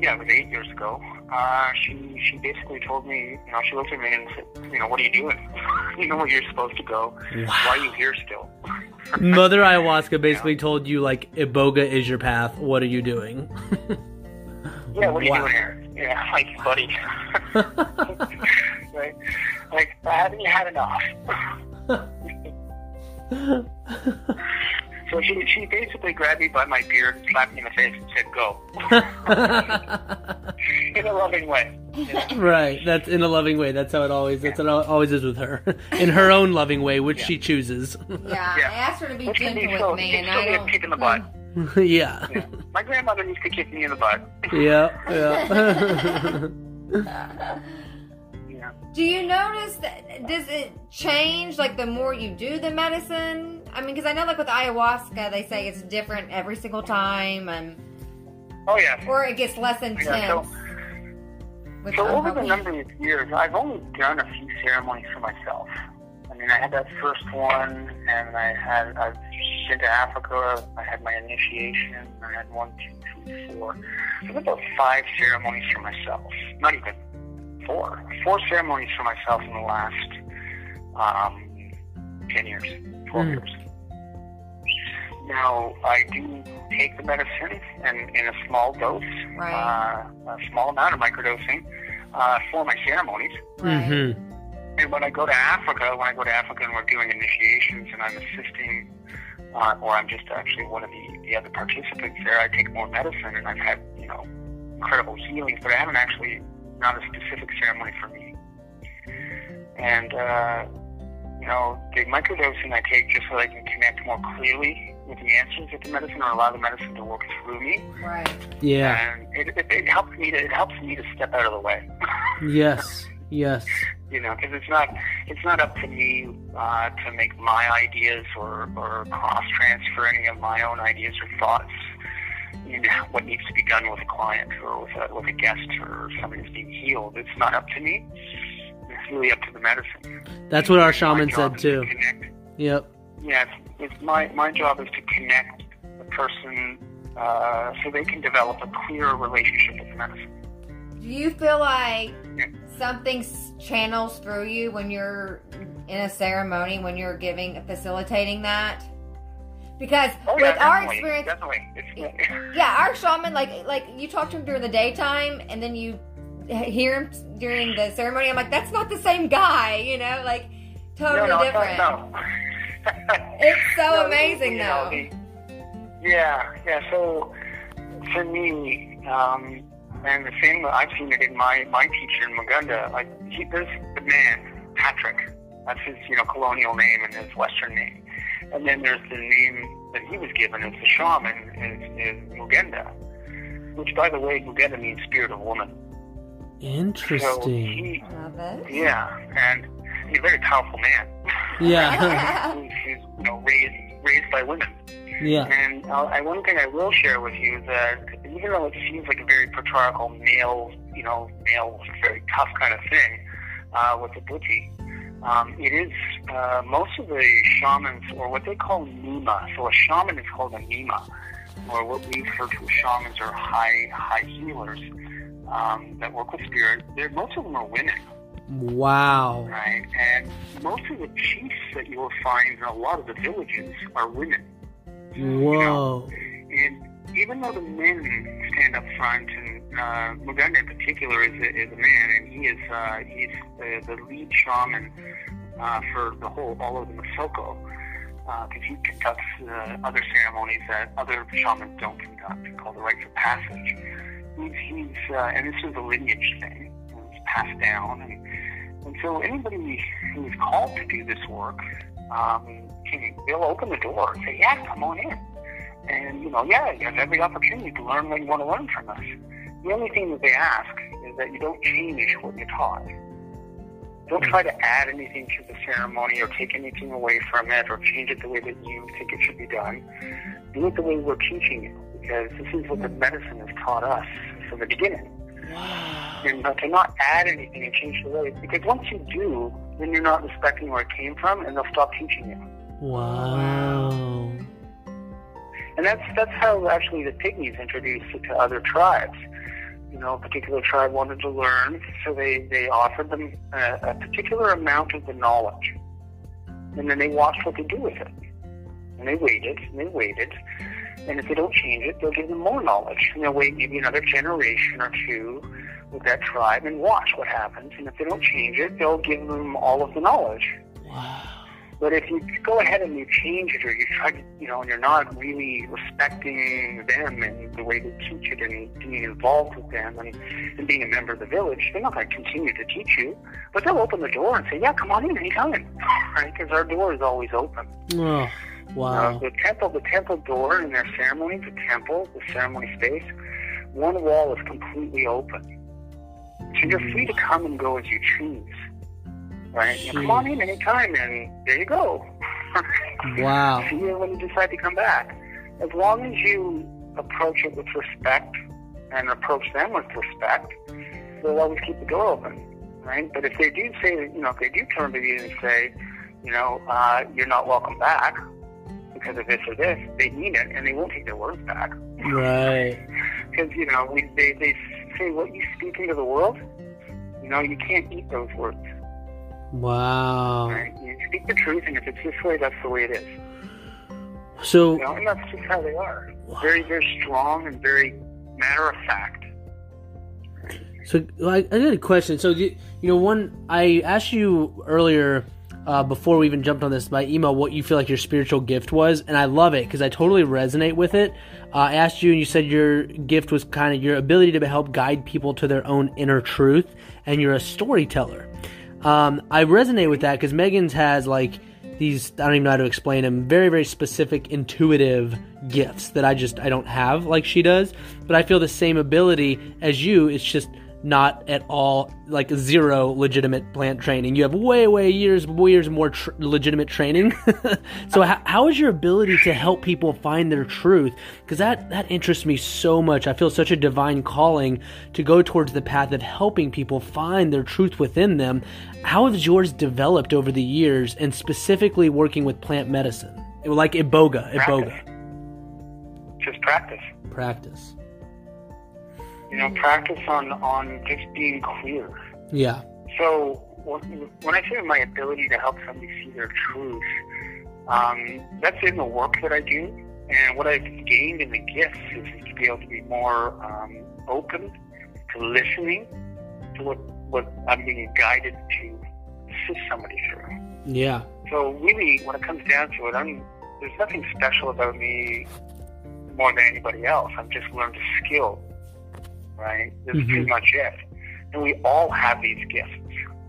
yeah, it was eight years ago. Uh, she she basically told me, you know, she looked at me and said, you know, what are you doing? you know where you're supposed to go. Why are you here still? Mother ayahuasca basically told you like Iboga is your path. What are you doing? Yeah, what are you doing here? Yeah, like, buddy. right? Like, haven't you had enough? So she, she basically grabbed me by my beard slapped me in the face and said, go. In a loving way. right. That's in a loving way. That's how it always. That's how it always is with her. In her own loving way, which she chooses. Yeah, Yeah. I asked her to be Which gentle be so, with me, and can I still be don't. kick in the butt. yeah. Yeah. My grandmother used to kick me in the butt. Yeah. Yeah. Yeah. Do you notice that? Does it change like the more you do the medicine? I mean, because I know like with ayahuasca, they say it's different every single time, and Oh, yeah. or it gets less intense. Yeah, so- So over the number of years, I've only done a few ceremonies for myself. I mean, I had that first one, and I had I've been to Africa. I had my initiation. I had one, two, three, four. I have about five ceremonies for myself. Not even four. Four ceremonies for myself in the last um, ten years, twelve Hmm. years. Now I do take the medicine, and in a small dose, Right. uh, a small amount of microdosing uh, for my ceremonies. Right. hmm And when I go to Africa, when I go to Africa and we're doing initiations and I'm assisting, uh, or I'm just actually one of the, the other participants there, I take more medicine and I've had, you know, incredible healings, but I haven't actually, not a specific family for me. And, uh, you know, the microdosing I take just so I can connect more clearly with the answers of the medicine or allow the medicine to work through me. Right. Yeah. And it, it, it helps me to, it helps me to step out of the way. Yes. Yes. you know, because it's not it's not up to me uh, to make my ideas or, or cross transfer any of my own ideas or thoughts in what needs to be done with a client or with a, with a guest or somebody who's being healed. It's not up to me. It's really up to the medicine. That's what our shaman said is to too. Connect. Yep. Yeah, it's, it's my my job is to connect the person uh, so they can develop a clearer relationship with the medicine. Do you feel like Yeah. something channels through you when you're in a ceremony when you're giving facilitating that? Because Oh yeah, with our definitely, experience, definitely. Yeah, our shaman like like you talk to him during the daytime and then you hear him during the ceremony. I'm like, that's not the same guy, you know, like totally no, no, different. No. It's so No, amazing, you know, though. the- yeah, yeah. So for me, um, and the same, I've seen it in my my teacher in Moughenda. Like he, there's the man Patrick. That's his, you know, colonial name and his Western name. And then there's the name that he was given as the shaman is, is Moughenda, which, by the way, Moughenda means spirit of woman. So Interesting. he, Love it. yeah, and he's a very powerful man. Yeah. He's, he's, you know, raised raised by women. yeah. And uh, I, one thing I will share with you is that even though it seems like a very patriarchal male, you know, male, very tough kind of thing uh, with the Bwiti, um, it is uh, most of the shamans, or what they call nima. So a shaman is called a nima, or what we refer to as shamans or high high healers um, that work with spirit. They're, most of them are women Wow. right? And most of the chiefs that you will find in a lot of the villages are women. Whoa. And even though the men stand up front, and uh, Moughenda in particular is a, is a man, and he is uh, he's the, the lead shaman uh, for the whole all of the Missoko, because he conducts uh, other ceremonies that other shamans don't conduct, called the rites of passage. He's, he's uh, and this is a lineage thing, it's passed down, and and so anybody who is called to do this work, um, can they'll open the door and say, "Yeah, come on in." And you know, yeah, you have every opportunity to learn what you want to learn from us. The only thing that they ask is that you don't change what you're taught. Don't hmm. try to add anything to the ceremony or take anything away from it or change it the way that you think it should be done. Do it the way we're teaching you because this is what the hmm. medicine has taught us from the beginning. Wow. And not to not add anything and change the way because once you do, then you're not respecting where it came from and they'll stop teaching you. Wow. And that's that's how actually the pygmies introduced it to other tribes. You know, a particular tribe wanted to learn, so they, they offered them a, a particular amount of the knowledge. And then they watched what they do with it. And they waited, and they waited. And if they don't change it, they'll give them more knowledge. And they'll wait maybe another generation or two with that tribe and watch what happens. And if they don't change it, they'll give them all of the knowledge. Wow. But if you go ahead and you change it, or you try to, you know, and you're not really respecting them and the way they teach it and being involved with them and, and being a member of the village, they're not going to continue to teach you. But they'll open the door and say, yeah, come on in anytime, right? Because our door is always open. Oh, Uh, wow. the temple, the temple door in their ceremony, the temple, the ceremony space, one wall is completely open. So you're free to come and go as you choose. Right? You come on in anytime and there you go. Wow. See you when you decide to come back. As long as you approach it with respect and approach them with respect, they'll always keep the door open. Right? But if they do say, you know, if they do turn to you and say, you know, uh, you're not welcome back because of this or this, they mean it and they won't take their words back. Right. Because, you know, we, they, they say what you speak into the world, you know, you can't eat those words. Wow. Right? You speak the truth, and if it's this way, that's the way it is. So, You know, and that's just how they are. Very, very strong and very matter of fact. so I, I got a question. So, you, you know, one I asked you earlier uh, before we even jumped on this by email what you feel like your spiritual gift was, and I love it because I totally resonate with it. Uh, I asked you, and you said your gift was kind of your ability to help guide people to their own inner truth, and you're a storyteller. Um, I resonate with that because Megan's has like these I don't even know how to explain them. Very very specific, intuitive gifts that I just I don't have like she does. But I feel the same ability as you. It's just not at all like zero legitimate plant training. You have way way years years more tr- legitimate training. so how, how is your ability to help people find their truth? Because that that interests me so much. I feel such a divine calling to go towards the path of helping people find their truth within them. How has yours developed over the years, and specifically working with plant medicine, like iboga, iboga Just practice. practice? You know, practice on, on just being clear. Yeah. So when when I say my ability to help somebody see their truth, um, that's in the work that I do. And what I've gained in the gifts is to be able to be more um, open to listening to what, what I'm being guided to assist somebody through. Yeah. So really, when it comes down to it, I'm there's nothing special about me more than anybody else. I've just learned a skill, right? That's Mhm. pretty much it. And we all have these gifts.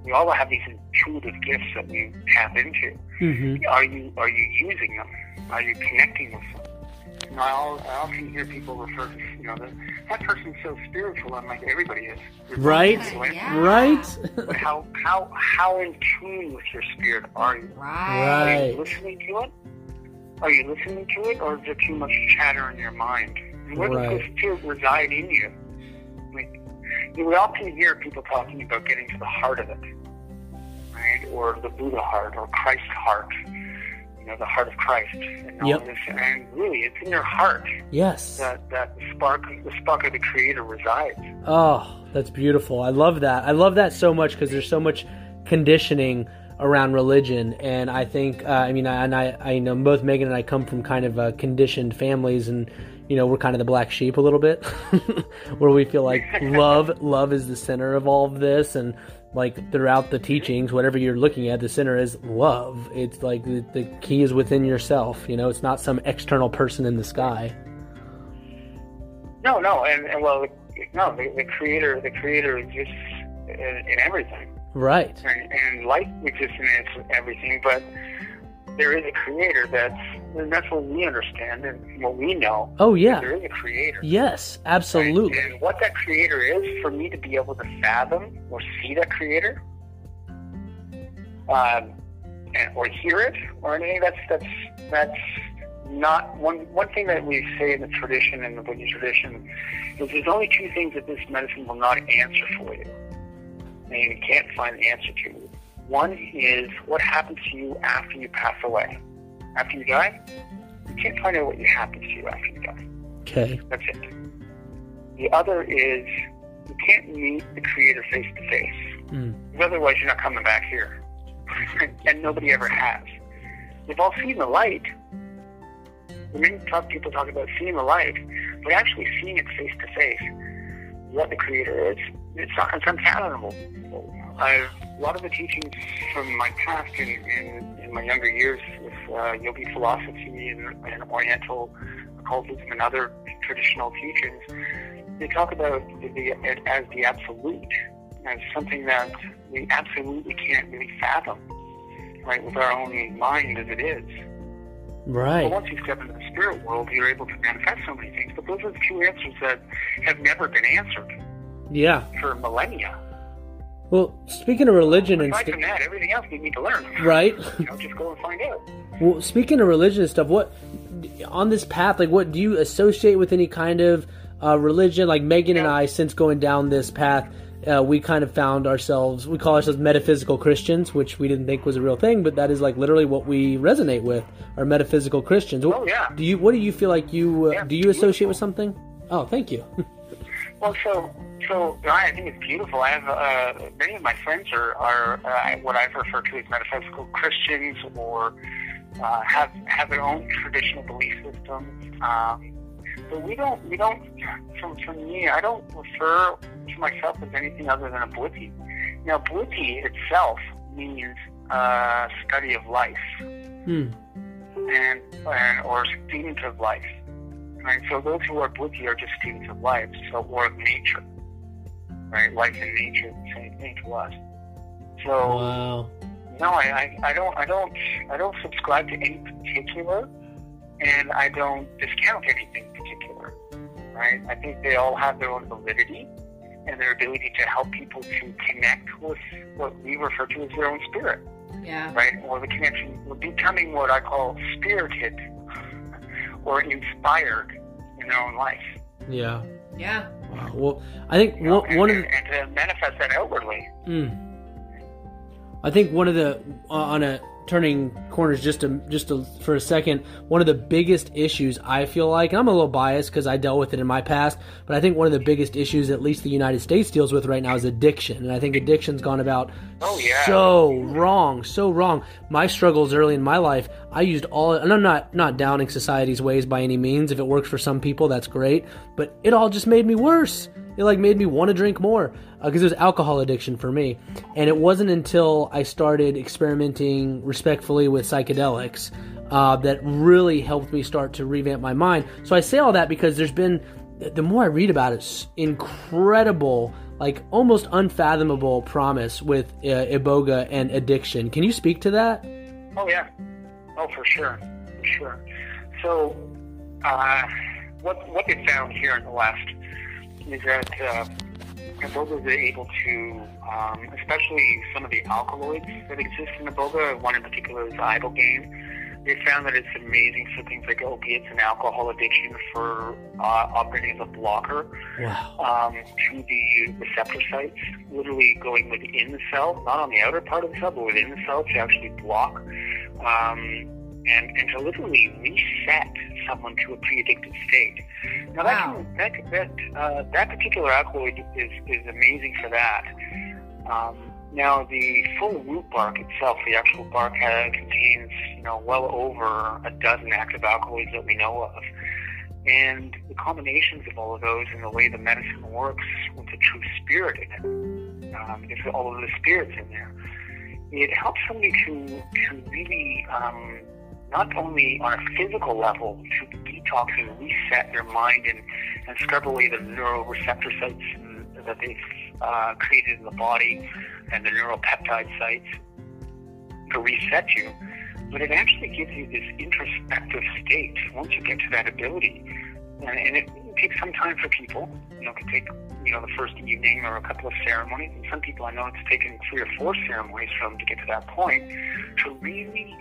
We all have these intuitive gifts that we tap into. hmm Are you are you using them? Are you connecting with them? You know, I, al- I often hear people refer to you know that that person's so spiritual. I'm like everybody is, Right. Yeah. Right. But how how how in tune with your spirit are you? Right. Are you listening to it? Are you listening to it, or is there too much chatter in your mind? And where Right. does this spirit reside in you? Like, we often hear people talking about getting to the heart of it, right? Or the Buddha heart, or Christ heart. You know, the heart of Christ, and all Yep. this. And really, it's in your heart Yes. that that the spark, the spark of the Creator resides. Oh, that's beautiful. I love that. I love that so much because there's so much conditioning around religion, and I think, uh, I mean, I, and I, I know both Megan and I come from kind of uh, conditioned families, and you know, we're kind of the black sheep a little bit, where we feel like love, love is the center of all of this, and like throughout the teachings, whatever you're looking at, the center is love. It's like the, the key is within yourself. You know, it's not some external person in the sky. No, no, and, and well, no, the, the Creator, the Creator exists in, in everything. Right. and, and life exists in everything, but there is a creator that's and that's what we understand and what we know. Oh yeah. There is a creator. Yes, absolutely. Right? And what that creator is, for me to be able to fathom or see that creator, um, and, or hear it or anything, that's that's that's not one one thing that we say in the tradition in the Bwiti tradition is there's only two things that this medicine will not answer for you. And you can't find the answer to. One is what happens to you after you pass away. After you die, you can't find out what happens to you after you die. Okay. That's it. The other is you can't meet the creator face to face. Otherwise you're not coming back here. and nobody ever has. We've all seen the light. We Many talk, people talk about seeing the light, but actually seeing it face to face, what the creator is, it's, it's unfathomable. I've, a lot of the teachings from my past in, in, in my younger years with uh, yogi philosophy and, and Oriental occultism and other traditional teachings, they talk about the, it as the absolute, as something that we absolutely can't really fathom, right, with our own mind as it is. Right. But once you step into the spirit world, you're able to manifest so many things. But those are the two answers that have never been answered Yeah. for millennia. Well, speaking of religion and stuff, that, everything else we need to learn. right? You know, just go and find out. Well, speaking of religion and stuff, what on this path, like, what do you associate with any kind of uh, religion? Like Megan and I, since going down this path, uh, we kind of found ourselves. We call ourselves metaphysical Christians, which we didn't think was a real thing, but that is like literally what we resonate with. Are metaphysical Christians? Oh, yeah. Do you? What do you feel like you? Uh, Yeah, do you associate beautiful. with something? Oh, thank you. Well, so so I think it's beautiful. I have uh, many of my friends are are uh, what I've referred to as metaphysical Christians, or uh, have have their own traditional belief systems. Um, but we don't we don't. From from me, I don't refer to myself as anything other than a Bwiti. Now, Bwiti itself means uh, study of life Hmm. and, and or student of life. Right? So those who are Bwiti are just students of life, so or of nature. Right? Life and nature the same thing to us. So Wow. no, I, I, I don't I don't I don't subscribe to any particular and I don't discount anything. Right? I think they all have their own validity and their ability to help people to connect with what we refer to as their own spirit Yeah. right? Or the connection, or becoming what I call spirited or inspired in their own life. Yeah. Yeah. Wow. Well, I think You know, one, and, one of the, and to manifest that outwardly. Mm. I think one of the uh, on a turning corners just to just to, for a second. One of the biggest issues I feel like, and I'm a little biased because I dealt with it in my past, but I think one of the biggest issues, at least the United States deals with right now, is addiction, and I think addiction's gone about Oh, yeah. so wrong, so wrong. My struggles early in my life, I used all, and I'm not not downing society's ways by any means. If it works for some people, that's great, but it all just made me worse. It like made me want to drink more because it was alcohol addiction for me, and it wasn't until I started experimenting respectfully with psychedelics uh, that really helped me start to revamp my mind. So I say all that because there's been the more I read about it, incredible, like almost unfathomable promise with uh, iboga and addiction. Can you speak to that? Oh yeah. Oh, for sure, for sure. So, uh, what what they found here in the West is that iboga is able to, um, especially some of the alkaloids that exist in iboga. One in particular is ibogaine. They found that it's amazing for things like opiates and alcohol addiction for uh, operating as a blocker Wow. um, to the receptor sites, literally going within the cell, not on the outer part of the cell, but within the cell to actually block um, and, and to literally reset someone to a pre-addicted state. Now Wow. that can, that that uh, that particular alkaloid is is amazing for that. Um, now the full root bark itself, the actual bark, uh, contains you know well over a dozen active alkaloids that we know of. And the combinations of all of those and the way the medicine works with the true spirit in it, um, if all of the spirits in there, it helps somebody to, to really, um, not only on a physical level, to detox and reset their mind and, and scrub away the neuroreceptor sites that they've uh, created in the body and the neuropeptide sites to reset you, but it actually gives you this introspective state once you get to that ability. And, and it, takes some time for people. You know, it can take, you know, the first evening or a couple of ceremonies. And some people I know it's taken three or four ceremonies for them to get to that point to really,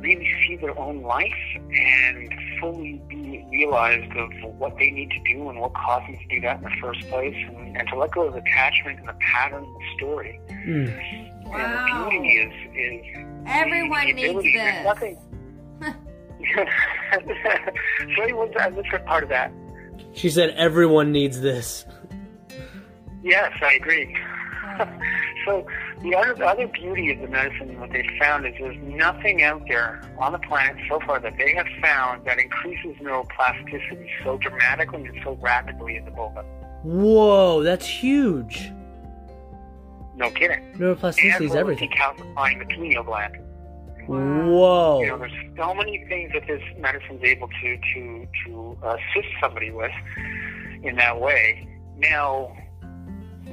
really see their own life and fully be realized of what they need to do and what caused them to do that in the first place and, and to let go of attachment and the pattern and the story. Mm. Wow. And the beauty is, is Everyone the needs ability. There's this. nothing. Sorry, what's that? What's that part of that? She said everyone needs this. Yes, I agree. so the other, the other beauty of the medicine, what they found is there's nothing out there on the planet so far that they have found that increases neuroplasticity so dramatically and so rapidly in the boba. Whoa, that's huge. No kidding. Neuroplasticity and is everything. decalcifying the pineal gland. Whoa. You know, there's so many things that this medicine's able to to to assist somebody with in that way. Now,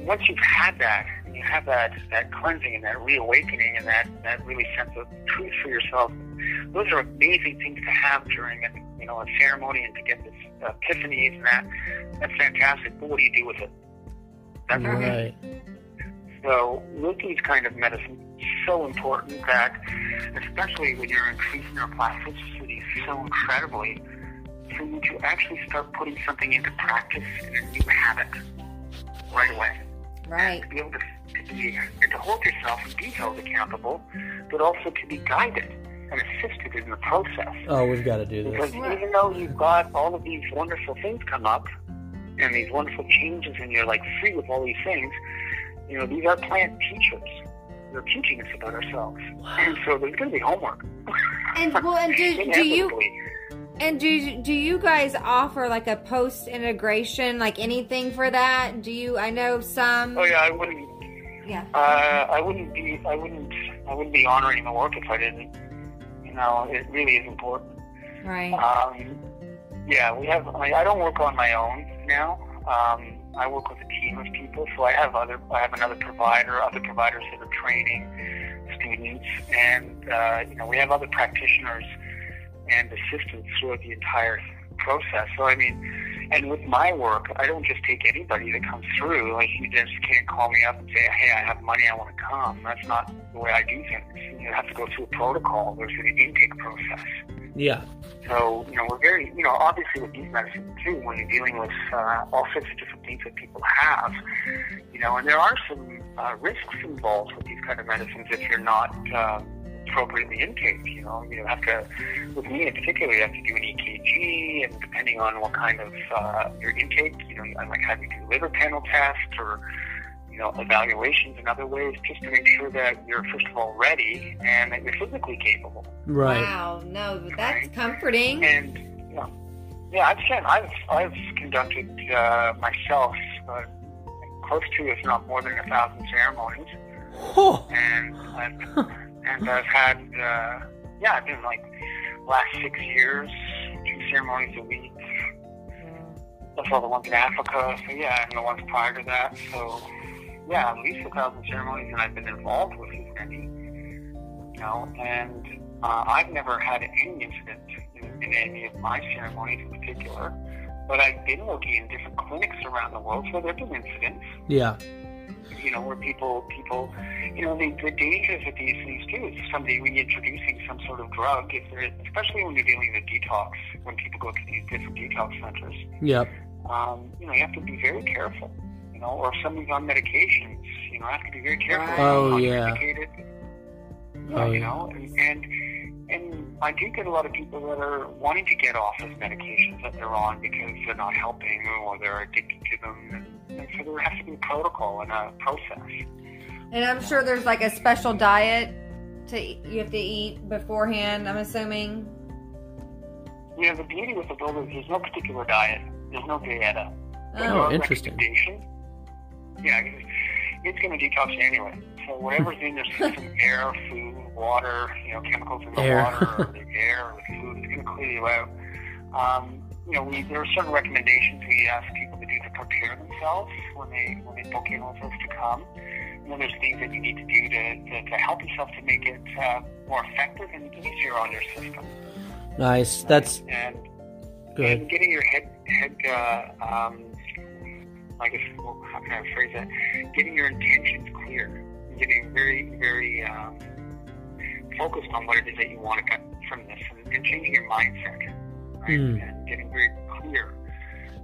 once you've had that, you have that that cleansing and that reawakening and that that really sense of truth for yourself, those are amazing things to have during a you know a ceremony and to get this epiphanies and that. That's fantastic. But what do you do with it? That's. Right. So with kind of medicine, so important that, especially when you're increasing your plasticity so incredibly, for you to actually start putting something into practice in a new habit right away. Right. To be able to, to be, and to hold yourself and be held accountable, but also to be guided and assisted in the process. Oh, we've got to do this. Because this. even though you've got all of these wonderful things come up and these wonderful changes and you're like free with all these things, you know, these are plant teachers. They're teaching us about ourselves. And so there's going to be homework. And well, and do, do you Inevitably. And do do you guys offer like a post integration, like anything for that? Do you? I know some. Oh yeah, I wouldn't. Yeah. Uh, I wouldn't be. I wouldn't. I wouldn't be honoring the work if I didn't. You know, it really is important. Right. Um, yeah, we have. I, I don't work on my own now. Um, I work with a team of people, so I have other. I have another provider, other providers that are training students, and uh, you know, we have other practitioners and assistants throughout the entire process. So I mean, and with my work, I don't just take anybody that comes through. Like you just can't call me up and say, "Hey, I have money, I want to come." That's not the way I do things. You have to go through a protocol. There's an intake process. Yeah. So, you know, we're very, you know, obviously with these medicines too, when you're dealing with uh, all sorts of different things that people have, you know, and there are some uh, risks involved with these kind of medicines if you're not uh, appropriately intake. You know, you have to, with me in particular, you have to do an EKG, and depending on what kind of uh, your intake, you know, I might have you do liver panel tests or, you know, evaluations in other ways just to make sure that you're first of all ready and that you're physically capable. Right. Wow. No, but that's comforting. And you know, yeah, I've sent, I've, I've conducted uh, myself uh, close to, if not more than a thousand ceremonies, Oh. and I've, and I've had, uh, yeah, I've been like last six years, two ceremonies a week. That's all the ones in Africa. So yeah, and the ones prior to that. So yeah, at least a thousand ceremonies, and I've been involved with as many. You know, and uh, I've never had any incident in, in any of my ceremonies in particular. But I've been working in different clinics around the world, so there've been incidents. Yeah. You know, where people, people, you know, the, the dangers of these things too is somebody reintroducing some sort of drug, if they're, especially when you're dealing with detox, when people go to these different detox centers, Yep. um, you know, you have to be very careful. You know, or if somebody's on medications, you know, have to be very careful. Oh, Not yeah. medicated. Yeah, Oh, you yeah. know, and, and and I do get a lot of people that are wanting to get off of medications that they're on because they're not helping or they're addicted to them, and, and so there has to be a protocol and a process. And I'm sure there's like a special diet to you have to eat beforehand. I'm assuming. You know, the beauty with the Bwiti is there's no particular diet. There's no dieta. There's Oh, no interesting. recommendation. Yeah, it's, it's going to detox you anyway. So whatever's in your system, air, food, water, you know, chemicals in the Air. water or the air or the food, it's going to clear you out. Um, you know, we, there are certain recommendations we ask people to do to prepare themselves when they when they book in with us to come. then there's things that you need to do to, to, to help yourself to make it uh, more effective and easier on your system. Nice. That's and good. and getting your head head uh, um, I guess well, how can I phrase that? Getting your intentions clear, getting very very um, focused on what it is that you want to get from this, and, and changing your mindset, right? Mm. And getting very clear,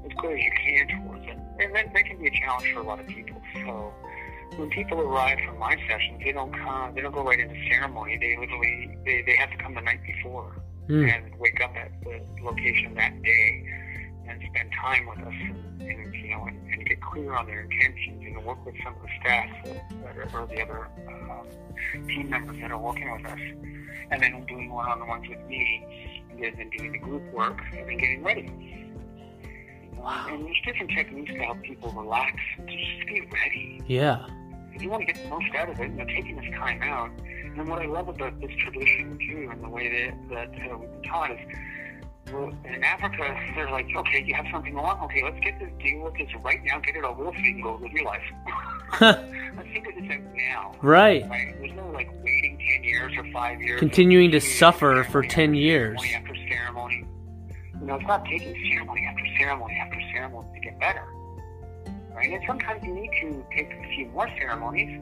as clear as you can towards it, and that, that can be a challenge for a lot of people. So when people arrive for my sessions, they don't come, they don't go right into ceremony. They literally they, they have to come the night before Mm. and wake up at the location that day and spend time with us and, and you know and, and get clear on their intentions and work with some of the staff that are, or the other um, team members that are working with us and then doing one-on-ones with me and then doing the group work and then getting ready. Wow. And there's different techniques to help people relax and to just get ready Yeah. if you want to get the most out of it, you know, taking this time out. And what I love about this tradition too, and the way that that uh, we've been taught is, in Africa, they're like, okay, you have something wrong. Okay, let's get this deal with this right now, get it over with, so you can go live your life. let's figure this out now. right. Right? There's no like waiting ten years or five years. Continuing to years suffer for 10 years. Ceremony after ceremony. You know, it's not taking ceremony after ceremony after ceremony to get better right? And sometimes you need to take a few more ceremonies,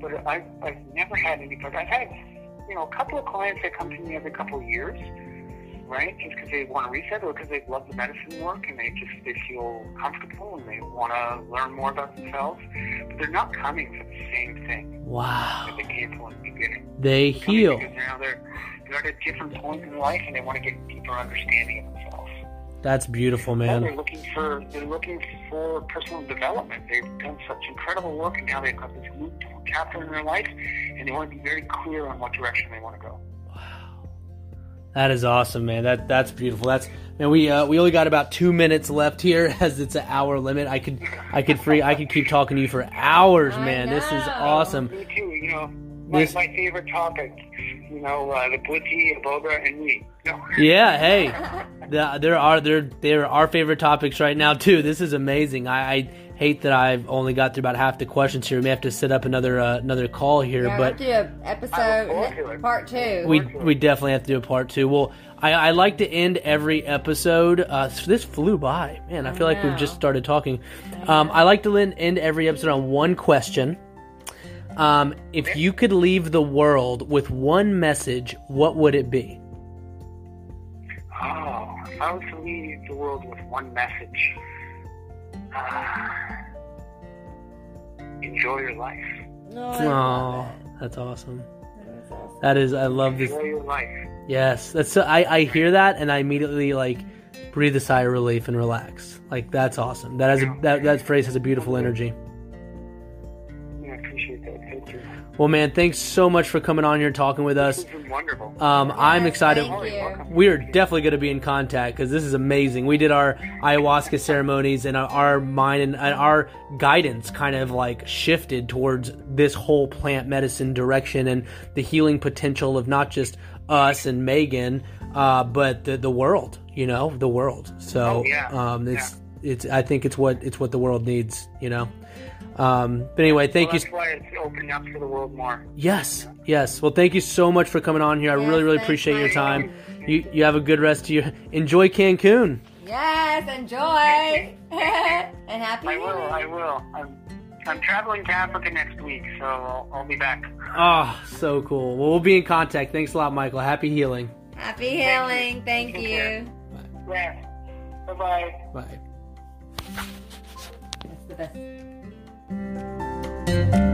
but I've, I've never had any, but I've had, you know, a couple of clients that come to me every couple of years, right? Just because they want to reset or because they love the medicine work and they just, they feel comfortable and they want to learn more about themselves, but they're not coming for the same thing Wow. they came in the beginning. They They're heal. Because now they're, they're at a different point in life and they want to get deeper understanding of themselves. That's beautiful, man. they're looking for they're looking for personal development. They've done such incredible work, and now they've got this new chapter in their life, and they want to be very clear on what direction they want to go. That is awesome, man. That that's beautiful. That's man. We uh, we only got about two minutes left here, as it's an hour limit. I could I could free I could keep talking to you for hours, man. This is awesome. You know, my, This- my favorite topic. You know, uh, the Bwiti, Iboga, and me. No. Yeah. Hey, the, there are there there are our favorite topics right now too. This is amazing. I, I hate that I've only got through about half the questions here. We may have to set up another uh, another call here, Yeah, but we'll do an I look forward to episode it. part two. we we definitely have to do a part two. Well, I, I like to end every episode. Uh, this flew by, man. I feel like we've just started talking. Um, I like to end end every episode on one question. Um, if you could leave the world with one message, what would it be? Oh, if I was to leave the world with one message, uh, enjoy your life. No, Oh, that's awesome. That is awesome. That is, I love this. Enjoy your life. Yes, that's. So, I I hear that and I immediately like breathe a sigh of relief and relax. Like that's awesome. That has a, that that phrase has a beautiful energy. Well, man, thanks so much for coming on here and talking with us. This has been wonderful. Um, I'm excited. We are definitely going to be in contact because this is amazing. We did our ayahuasca ceremonies and our, mind and, and our guidance kind of like shifted towards this whole plant medicine direction and the healing potential of not just us and Megan, uh, but the the world. You know, the world. So Oh, yeah. um, it's it's. I think it's what it's what the world needs. You know. Um, but anyway, thank well, you. That's why it's opening up to the world more. Yes, yes. Well, thank you so much for coming on here. I Yes, really, really thanks, appreciate your time. You you have a good rest of your enjoy Cancun. Yes, enjoy. and happy I will. Year. I will. I'm, I'm traveling to Africa next week, so I'll, I'll be back. Oh, so cool. Well, we'll be in contact. Thanks a lot, Michael. Happy healing. Happy healing. Thank Take you. care. Yeah. Bye bye. Bye. That's the best. Thank you.